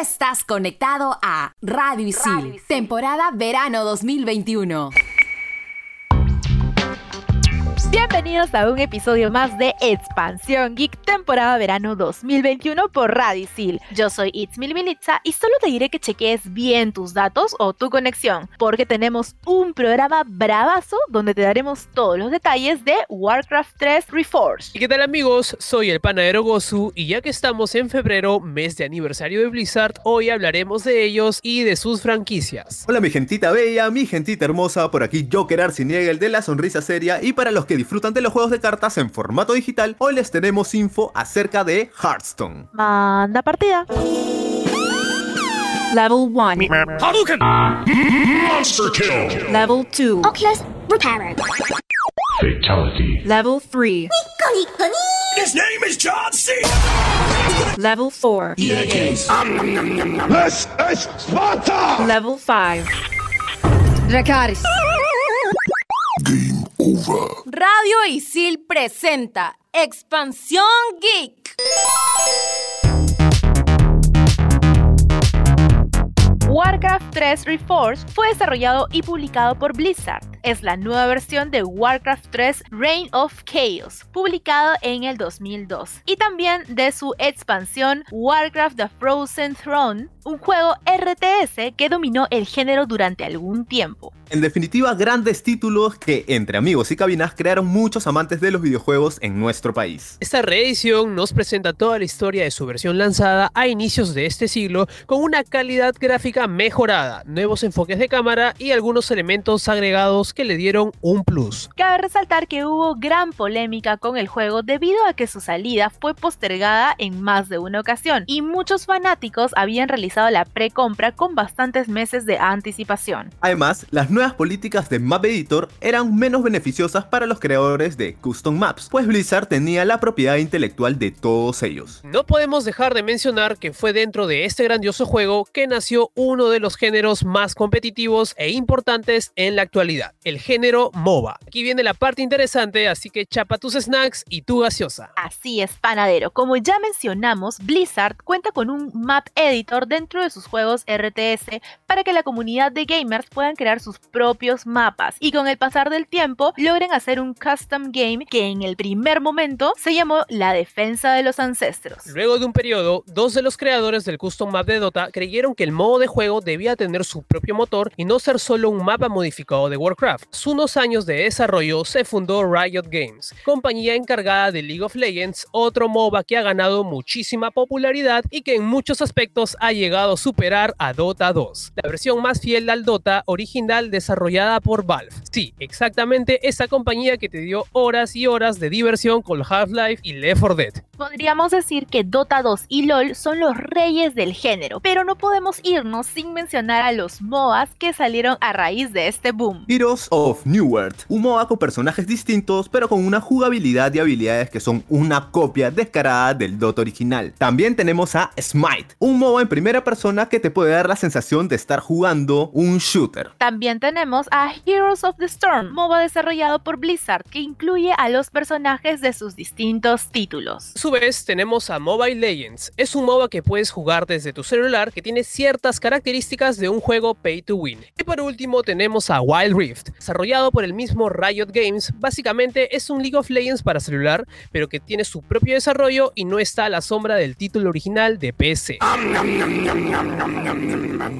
estás conectado a Radio Isil, temporada verano 2021. Bienvenidos a un episodio más de Expansión Geek temporada verano 2021 por Radisil. Yo soy It's Militza y solo te diré que chequees bien tus datos o tu conexión, porque tenemos un programa bravazo donde te daremos todos los detalles de Warcraft 3 Reforged. ¿Y qué tal amigos? Soy el panadero Gozu y ya que estamos en febrero, mes de aniversario de Blizzard, hoy hablaremos de ellos y de sus franquicias. Hola mi gentita bella, mi gentita hermosa, por aquí Joker Arciniega, de la sonrisa seria y para los que disfrutan de los juegos de cartas en formato digital, hoy les tenemos info acerca de Hearthstone. Manda partida. Level 1. Hadouken! Monster kill! Level 2. Oculus Reparo. Fatality. Level 3. His name is John C. Level 4. This is Sparta! Level 5. Dracaris. Game over. Radio Isil presenta Expansión Geek. Warcraft 3 Reforged fue desarrollado y publicado por Blizzard. Es la nueva versión de Warcraft 3 Reign of Chaos, publicado en el 2002. Y también de su expansión Warcraft The Frozen Throne, un juego RTS que dominó el género durante algún tiempo. En definitiva, grandes títulos que entre amigos y cabinas crearon muchos amantes de los videojuegos en nuestro país. Esta reedición nos presenta toda la historia de su versión lanzada a inicios de este siglo con una calidad gráfica mejorada, nuevos enfoques de cámara y algunos elementos agregados que le dieron un plus. Cabe resaltar que hubo gran polémica con el juego debido a que su salida fue postergada en más de una ocasión y muchos fanáticos habían realizado la precompra con bastantes meses de anticipación. Además, las nuevas políticas de Map Editor eran menos beneficiosas para los creadores de Custom Maps, pues Blizzard tenía la propiedad intelectual de todos ellos. No podemos dejar de mencionar que fue dentro de este grandioso juego que nació uno de los géneros más competitivos e importantes en la actualidad, el género MOBA. Aquí viene la parte interesante, así que chapa tus snacks y tu gaseosa. Así es, panadero. Como ya mencionamos, Blizzard cuenta con un map editor dentro de sus juegos RTS para que la comunidad de gamers puedan crear sus propios mapas y con el pasar del tiempo logren hacer un custom game que en el primer momento se llamó La Defensa de los Ancestros. Luego de un periodo, dos de los creadores del custom map de Dota creyeron que el modo de juego debía tener su propio motor y no ser solo un mapa modificado de Warcraft. Tras unos años de desarrollo se fundó Riot Games, compañía encargada de League of Legends, otro MOBA que ha ganado muchísima popularidad y que en muchos aspectos ha llegado a superar a Dota 2, la versión más fiel al Dota original desarrollada por Valve. Sí, exactamente esa compañía que te dio horas y horas de diversión con Half-Life y Left 4 Dead. Podríamos decir que Dota 2 y LOL son los reyes del género, pero no podemos irnos sin mencionar a los MOAs que salieron a raíz de este boom. Heroes of New World, un MOBA con personajes distintos pero con una jugabilidad y habilidades que son una copia descarada del Dota original. También tenemos a Smite, un MOBA en primera persona que te puede dar la sensación de estar jugando un shooter. También tenemos a Heroes of the Storm, MOBA desarrollado por Blizzard, que incluye a los personajes de sus distintos títulos. A su vez, tenemos a Mobile Legends. Es un MOBA que puedes jugar desde tu celular que tiene ciertas características de un juego pay to win. Y por último, tenemos a Wild Rift, desarrollado por el mismo Riot Games. Básicamente es un League of Legends para celular, pero que tiene su propio desarrollo y no está a la sombra del título original de PC.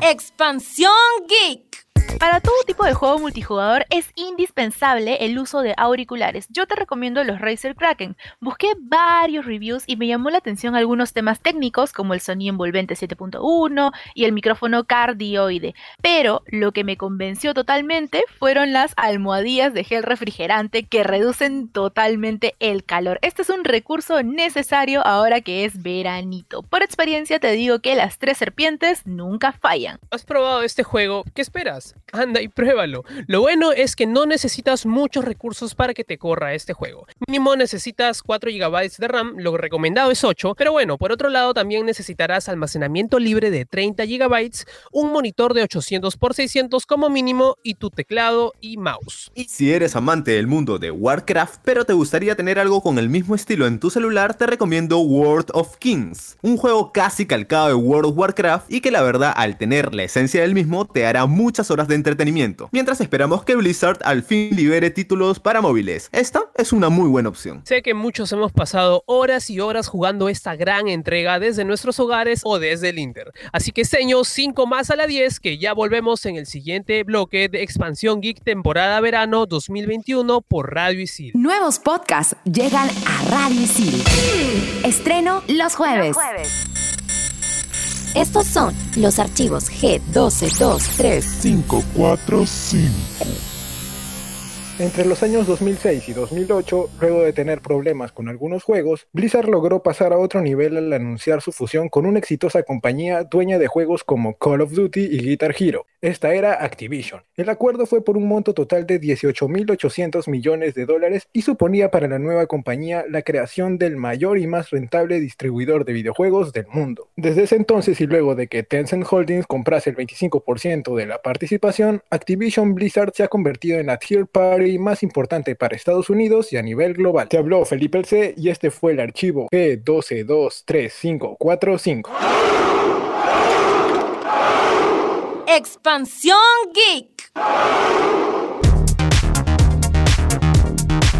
Expansión Geek. Para todo tipo de juego multijugador es indispensable el uso de auriculares. Yo te recomiendo los Razer Kraken. Busqué varios reviews y me llamó la atención algunos temas técnicos como el sonido envolvente 7.1 y el micrófono cardioide. Pero lo que me convenció totalmente fueron las almohadillas de gel refrigerante que reducen totalmente el calor. Este es un recurso necesario ahora que es veranito. Por experiencia te digo que las tres serpientes nunca fallan. ¿Has probado este juego? ¿Qué esperas? Anda y pruébalo. Lo bueno es que no necesitas muchos recursos para que te corra este juego. Mínimo necesitas 4 GB de RAM, lo recomendado es 8, pero bueno, por otro lado también necesitarás almacenamiento libre de 30 GB, un monitor de 800 x 600 como mínimo y tu teclado y mouse. Y si eres amante del mundo de Warcraft, pero te gustaría tener algo con el mismo estilo en tu celular, te recomiendo World of Kings, un juego casi calcado de World of Warcraft y que la verdad al tener la esencia del mismo te hará muchas horas de entretenimiento, mientras esperamos que Blizzard al fin libere títulos para móviles. Esta es una muy buena opción. Sé que muchos hemos pasado horas y horas jugando esta gran entrega desde nuestros hogares o desde el Inter. Así que señor 5 más a la 10 que ya volvemos en el siguiente bloque de Expansión Geek temporada verano 2021 por Radio Isil. Nuevos podcasts llegan a Radio Isil. Estreno los jueves. Estos son los archivos G12235. 545. Entre los años 2006 y 2008, luego de tener problemas con algunos juegos, Blizzard logró pasar a otro nivel al anunciar su fusión con una exitosa compañía dueña de juegos como Call of Duty y Guitar Hero. Esta era Activision. El acuerdo fue por un monto total de 18.800 millones de dólares y suponía para la nueva compañía la creación del mayor y más rentable distribuidor de videojuegos del mundo. Desde ese entonces y luego de que Tencent Holdings comprase el 25% de la participación, Activision Blizzard se ha convertido en la tier party más importante para Estados Unidos y a nivel global. Te habló Felipe El C y este fue el archivo G1223545. Expansión Geek.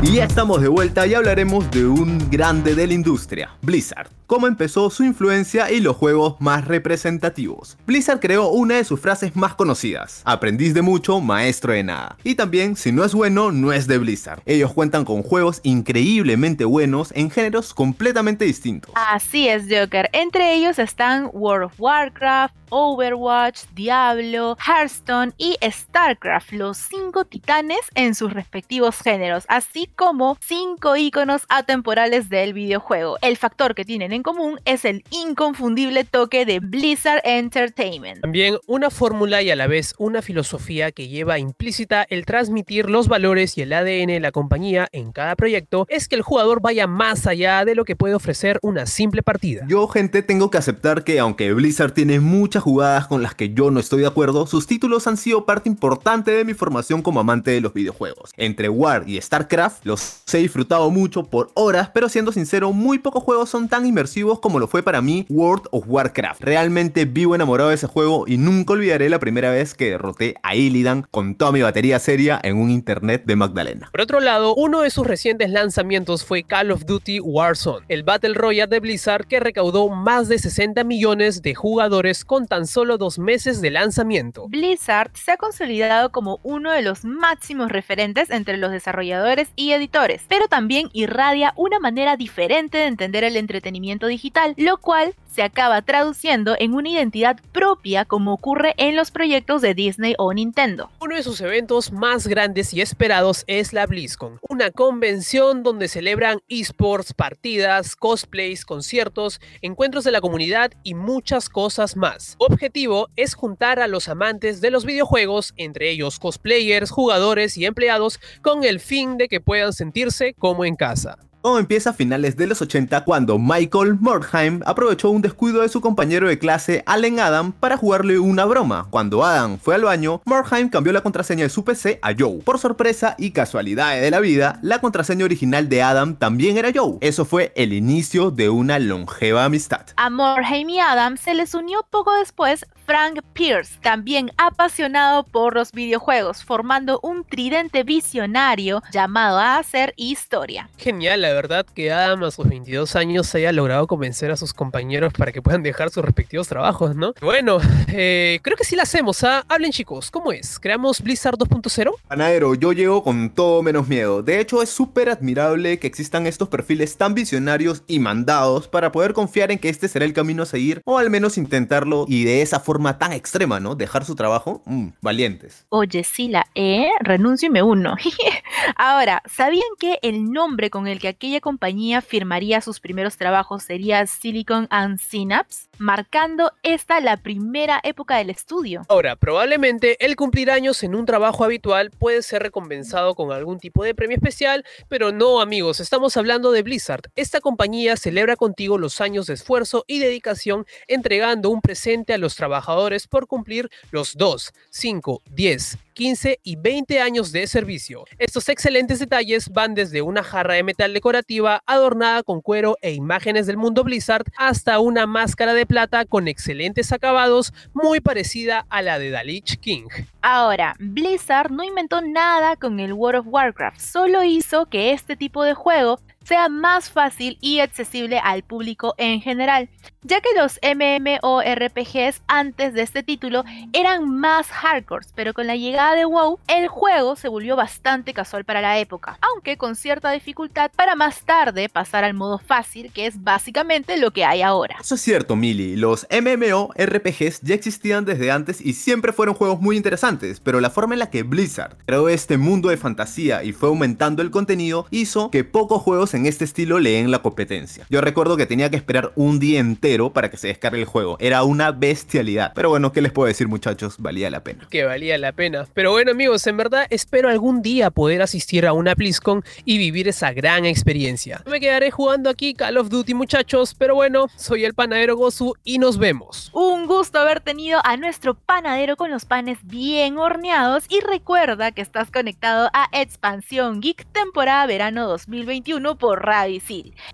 Y ya estamos de vuelta y hablaremos de un grande de la industria, Blizzard. Cómo empezó su influencia y los juegos más representativos. Blizzard creó una de sus frases más conocidas, aprendiz de mucho, maestro de nada. Y también, si no es bueno, no es de Blizzard. Ellos cuentan con juegos increíblemente buenos en géneros completamente distintos. Así es, Joker. Entre ellos están World of Warcraft, Overwatch, Diablo, Hearthstone y StarCraft, los cinco titanes en sus respectivos géneros, así como cinco iconos atemporales del videojuego. El factor que tienen en común es el inconfundible toque de Blizzard Entertainment. También una fórmula y a la vez una filosofía que lleva implícita el transmitir los valores y el ADN de la compañía en cada proyecto es que el jugador vaya más allá de lo que puede ofrecer una simple partida. Yo, gente, tengo que aceptar que aunque Blizzard tiene muchas jugadas con las que yo no estoy de acuerdo, sus títulos han sido parte importante de mi formación como amante de los videojuegos. Entre War y StarCraft los he disfrutado mucho por horas, pero siendo sincero, muy pocos juegos son tan inmersivos como lo fue para mí World of Warcraft. Realmente vivo enamorado de ese juego y nunca olvidaré la primera vez que derroté a Illidan con toda mi batería seria en un internet de Magdalena. Por otro lado, uno de sus recientes lanzamientos fue Call of Duty Warzone, el Battle Royale de Blizzard que recaudó más de 60 millones de jugadores con tan solo dos meses de lanzamiento. Blizzard se ha consolidado como uno de los máximos referentes entre los desarrolladores y editores, pero también irradia una manera diferente de entender el entretenimiento digital, lo cual se acaba traduciendo en una identidad propia como ocurre en los proyectos de Disney o Nintendo. Uno de sus eventos más grandes y esperados es la BlizzCon, una convención donde celebran esports, partidas, cosplays, conciertos, encuentros de la comunidad y muchas cosas más. Objetivo es juntar a los amantes de los videojuegos, entre ellos cosplayers, jugadores y empleados, con el fin de que puedan sentirse como en casa. Todo empieza a finales de los 80 cuando Michael Mordheim aprovechó un descuido de su compañero de clase Allen Adam para jugarle una broma. Cuando Adam fue al baño, Mordheim cambió la contraseña de su PC a Joe. Por sorpresa y casualidades de la vida, la contraseña original de Adam también era Joe. Eso fue el inicio de una longeva amistad. A Mordheim y Adam se les unió poco después Frank Pierce, también apasionado por los videojuegos, formando un tridente visionario llamado a hacer historia. Genial, la verdad que Adam a sus 22 años haya logrado convencer a sus compañeros para que puedan dejar sus respectivos trabajos, ¿no? Bueno, eh, creo que sí la hacemos, ¿ah? Hablen chicos, ¿cómo es? ¿Creamos Blizzard 2.0? Panadero, yo llego con todo menos miedo. De hecho, es súper admirable que existan estos perfiles tan visionarios y mandados para poder confiar en que este será el camino a seguir, o al menos intentarlo y de esa forma tan extrema, ¿no? Dejar su trabajo. Mm, valientes. Oye, sí, la E, renuncio y me uno. Ahora, ¿sabían que el nombre con el que aquella compañía firmaría sus primeros trabajos sería Silicon and Synapse, marcando esta la primera época del estudio. Ahora, probablemente el cumplir años en un trabajo habitual puede ser recompensado con algún tipo de premio especial, pero no amigos, estamos hablando de Blizzard. Esta compañía celebra contigo los años de esfuerzo y dedicación entregando un presente a los trabajadores por cumplir los 2, 5, 10, 15 y 20 años de servicio. Estos excelentes detalles van desde una jarra de metal decorativa adornada con cuero e imágenes del mundo Blizzard hasta una máscara de plata con excelentes acabados muy parecida a la de Dalich King. Ahora, Blizzard no inventó nada con el World of Warcraft, solo hizo que este tipo de juego sea más fácil y accesible al público en general, ya que los MMORPGs antes de este título eran más hardcore, pero con la llegada de WoW el juego se volvió bastante casual para la época, aunque con cierta dificultad para más tarde pasar al modo fácil, que es básicamente lo que hay ahora. Eso es cierto, Mili, los MMORPGs ya existían desde antes y siempre fueron juegos muy interesantes, pero la forma en la que Blizzard creó este mundo de fantasía y fue aumentando el contenido hizo que pocos juegos en este estilo leen la competencia. Yo recuerdo que tenía que esperar un día entero para que se descargue el juego. Era una bestialidad. Pero bueno, ¿qué les puedo decir muchachos? Valía la pena. Que valía la pena. Pero bueno amigos, en verdad espero algún día poder asistir a una BlizzCon y vivir esa gran experiencia. Me quedaré jugando aquí Call of Duty muchachos, pero bueno, soy el panadero Gozu y nos vemos. Un gusto haber tenido a nuestro panadero con los panes bien horneados y recuerda que estás conectado a Expansión Geek temporada verano 2021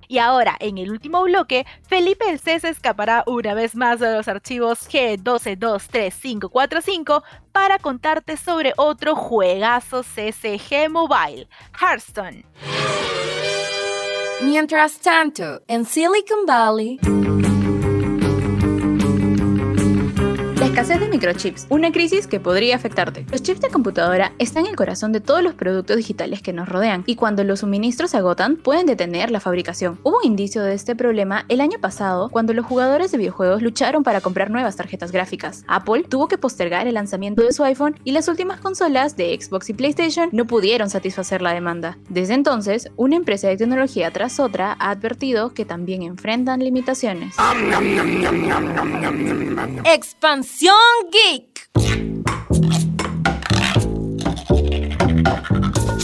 Y ahora, en el último bloque, Felipe el C escapará una vez más de los archivos G12234545 para contarte sobre otro juegazo CCG Mobile, Hearthstone. Mientras tanto, en Silicon Valley... escasez de microchips, una crisis que podría afectarte. Los chips de computadora están en el corazón de todos los productos digitales que nos rodean y cuando los suministros se agotan pueden detener la fabricación. Hubo un indicio de este problema el año pasado cuando los jugadores de videojuegos lucharon para comprar nuevas tarjetas gráficas. Apple tuvo que postergar el lanzamiento de su iPhone y las últimas consolas de Xbox y PlayStation no pudieron satisfacer la demanda. Desde entonces, una empresa de tecnología tras otra ha advertido que también enfrentan limitaciones. Expansión Geek.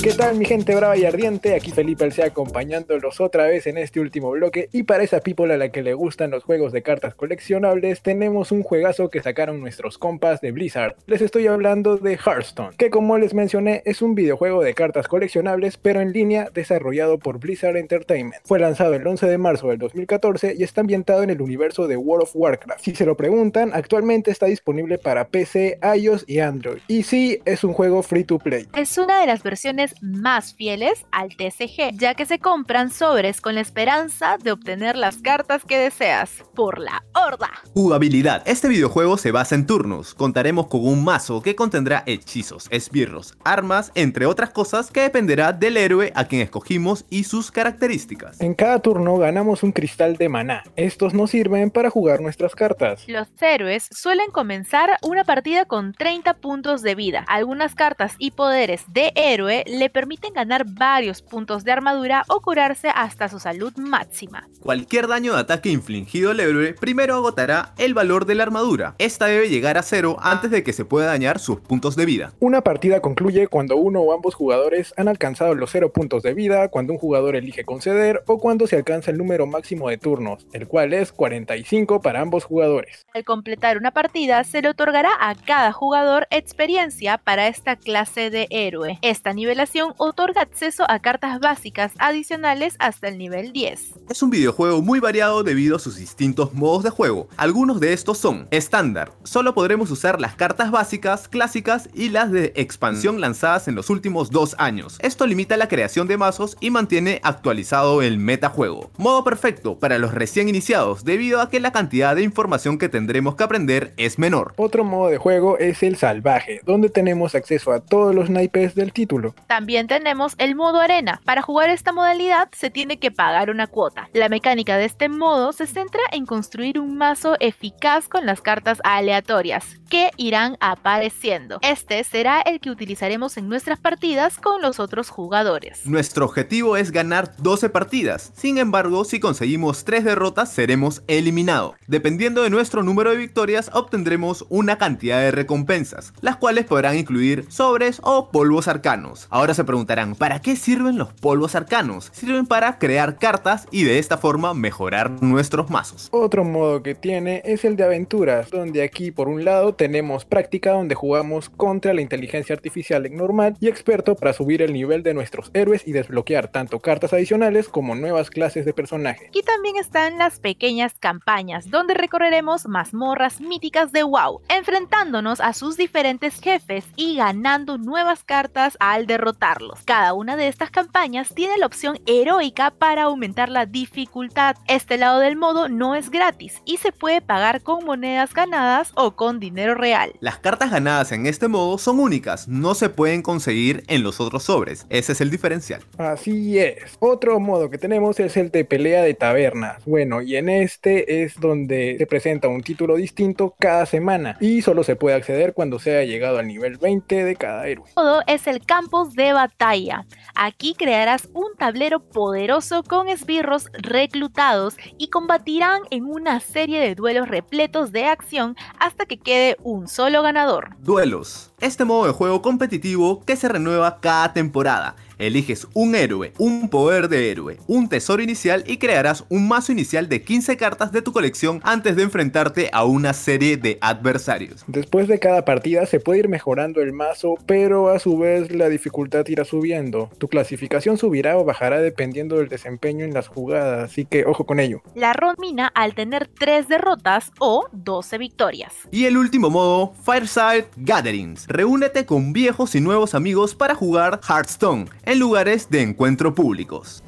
¿Qué tal mi gente brava y ardiente? Aquí Felipe Alcea acompañándolos otra vez en este último bloque y para esa people a la que le gustan los juegos de cartas coleccionables tenemos un juegazo que sacaron nuestros compas de Blizzard. Les estoy hablando de Hearthstone, que como les mencioné es un videojuego de cartas coleccionables pero en línea desarrollado por Blizzard Entertainment. Fue lanzado el 11 de marzo del 2014 y está ambientado en el universo de World of Warcraft. Si se lo preguntan, actualmente está disponible para PC, iOS y Android. Y sí, es un juego free to play. Es una de las versiones más fieles al TCG, ya que se compran sobres con la esperanza de obtener las cartas que deseas por la horda. Jugabilidad. Este videojuego se basa en turnos. Contaremos con un mazo que contendrá hechizos, esbirros, armas, entre otras cosas que dependerá del héroe a quien escogimos y sus características. En cada turno ganamos un cristal de maná. Estos nos sirven para jugar nuestras cartas. Los héroes suelen comenzar una partida con 30 puntos de vida. Algunas cartas y poderes de héroe le permiten ganar varios puntos de armadura o curarse hasta su salud máxima. Cualquier daño de ataque infligido al héroe primero agotará el valor de la armadura. Esta debe llegar a cero antes de que se pueda dañar sus puntos de vida. Una partida concluye cuando uno o ambos jugadores han alcanzado los 0 puntos de vida, cuando un jugador elige conceder o cuando se alcanza el número máximo de turnos, el cual es 45 para ambos jugadores. Al completar una partida se le otorgará a cada jugador experiencia para esta clase de héroe. Esta nivelación otorga acceso a cartas básicas adicionales hasta el nivel 10. Es un videojuego muy variado debido a sus distintos modos de juego. Algunos de estos son estándar, solo podremos usar las cartas básicas, clásicas y las de expansión lanzadas en los últimos dos años. Esto limita la creación de mazos y mantiene actualizado el metajuego. Modo perfecto para los recién iniciados debido a que la cantidad de información que tendremos que aprender es menor. Otro modo de juego es el salvaje, donde tenemos acceso a todos los naipes del título. También tenemos el modo arena. Para jugar esta modalidad se tiene que pagar una cuota. La mecánica de este modo se centra en construir un mazo eficaz con las cartas aleatorias que irán apareciendo. Este será el que utilizaremos en nuestras partidas con los otros jugadores. Nuestro objetivo es ganar 12 partidas. Sin embargo, si conseguimos 3 derrotas, seremos eliminados. Dependiendo de nuestro número de victorias, obtendremos una cantidad de recompensas, las cuales podrán incluir sobres o polvos arcanos. Ahora se preguntarán, ¿para qué sirven los polvos arcanos? Sirven para crear cartas y de esta forma mejorar nuestros mazos. Otro modo que tiene es el de aventuras, donde aquí por un lado tenemos práctica donde jugamos contra la inteligencia artificial en normal y experto para subir el nivel de nuestros héroes y desbloquear tanto cartas adicionales como nuevas clases de personajes. Y también están las pequeñas campañas, donde recorreremos mazmorras míticas de WoW, enfrentándonos a sus diferentes jefes y ganando nuevas cartas al derrotarlos. Cada una de estas campañas tiene la opción heroica para aumentar la dificultad. Este lado del modo no es gratis y se puede pagar con monedas ganadas o con dinero real. Las cartas ganadas en este modo son únicas, no se pueden conseguir en los otros sobres. Ese es el diferencial. Así es. Otro modo que tenemos es el de pelea de tabernas. Bueno, y en este es donde se presenta un título distinto cada semana y solo se puede acceder cuando se haya llegado al nivel 20 de cada héroe. Modo es el campus de batalla. Aquí crearás un tablero poderoso con esbirros reclutados y combatirán en una serie de duelos repletos de acción hasta que quede un solo ganador. Duelos. Este modo de juego competitivo que se renueva cada temporada. Eliges un héroe, un poder de héroe, un tesoro inicial y crearás un mazo inicial de 15 cartas de tu colección antes de enfrentarte a una serie de adversarios. Después de cada partida se puede ir mejorando el mazo, pero a su vez la dificultad irá subiendo. Tu clasificación subirá o bajará dependiendo del desempeño en las jugadas, así que ojo con ello. La romina al tener 3 derrotas o 12 victorias. Y el último modo, Fireside Gatherings. Reúnete con viejos y nuevos amigos para jugar Hearthstone en lugares de encuentro públicos.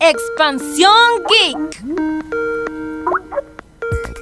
Expansión Geek.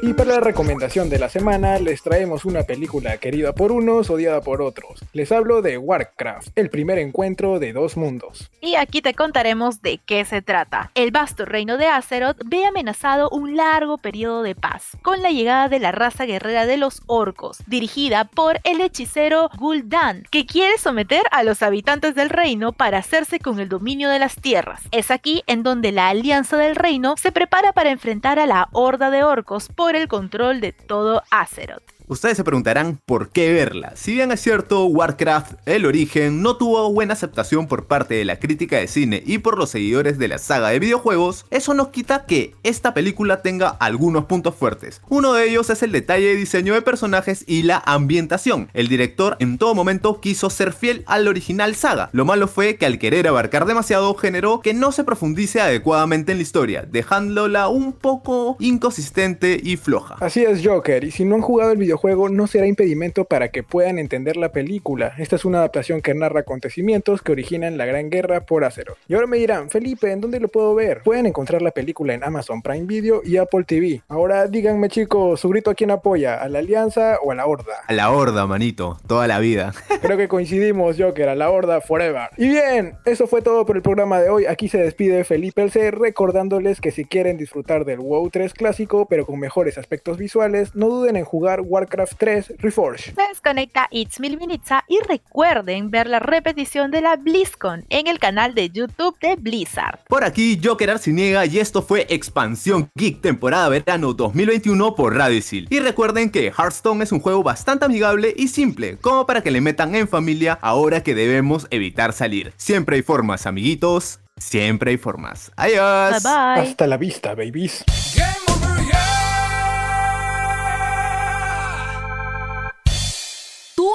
Y para la recomendación de la semana les traemos una película querida por unos, odiada por otros. Les hablo de Warcraft, el primer encuentro de dos mundos. Y aquí te contaremos de qué se trata. El vasto reino de Azeroth ve amenazado un largo periodo de paz, con la llegada de la raza guerrera de los orcos, dirigida por el hechicero Gul'dan, que quiere someter a los habitantes del reino para hacerse con el dominio de las tierras. Es aquí en donde la alianza del reino se prepara para enfrentar a la horda de orcos por el control de todo Azeroth. Ustedes se preguntarán por qué verla. Si bien es cierto, Warcraft, el origen, no tuvo buena aceptación por parte de la crítica de cine y por los seguidores de la saga de videojuegos, eso no quita que esta película tenga algunos puntos fuertes. Uno de ellos es el detalle de diseño de personajes y la ambientación. El director en todo momento quiso ser fiel al original saga. Lo malo fue que al querer abarcar demasiado generó que no se profundice adecuadamente en la historia, dejándola un poco inconsistente y floja. Así es Joker, y si no han jugado el videojuego no será impedimento para que puedan entender la película. Esta es una adaptación que narra acontecimientos que originan la Gran Guerra por Azeroth. Y ahora me dirán, Felipe, ¿en dónde lo puedo ver? Pueden encontrar la película en Amazon Prime Video y Apple TV. Ahora díganme chicos, ¿su grito a quién apoya? ¿A la Alianza o a la Horda? A la Horda, manito, toda la vida. Creo que coincidimos, Joker, a la Horda Forever. Y bien, eso fue todo por el programa de hoy. Aquí se despide Felipe el C, recordándoles que si quieren disfrutar del WoW 3 clásico, pero con mejores aspectos visuales, no duden en jugar Warcraft Warcraft 3 Reforged. Se desconecta It's Milminitza y recuerden ver la repetición de la BlizzCon en el canal de YouTube de Blizzard. Por aquí, Joker Arciniega y esto fue Expansión Geek temporada verano 2021 por Radio Isil. Y recuerden que Hearthstone es un juego bastante amigable y simple, como para que le metan en familia ahora que debemos evitar salir. Siempre hay formas, amiguitos. Siempre hay formas. Adiós. Bye bye. Hasta la vista, babies. Tú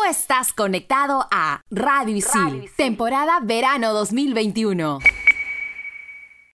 estás conectado a Radio Isil, temporada verano 2021.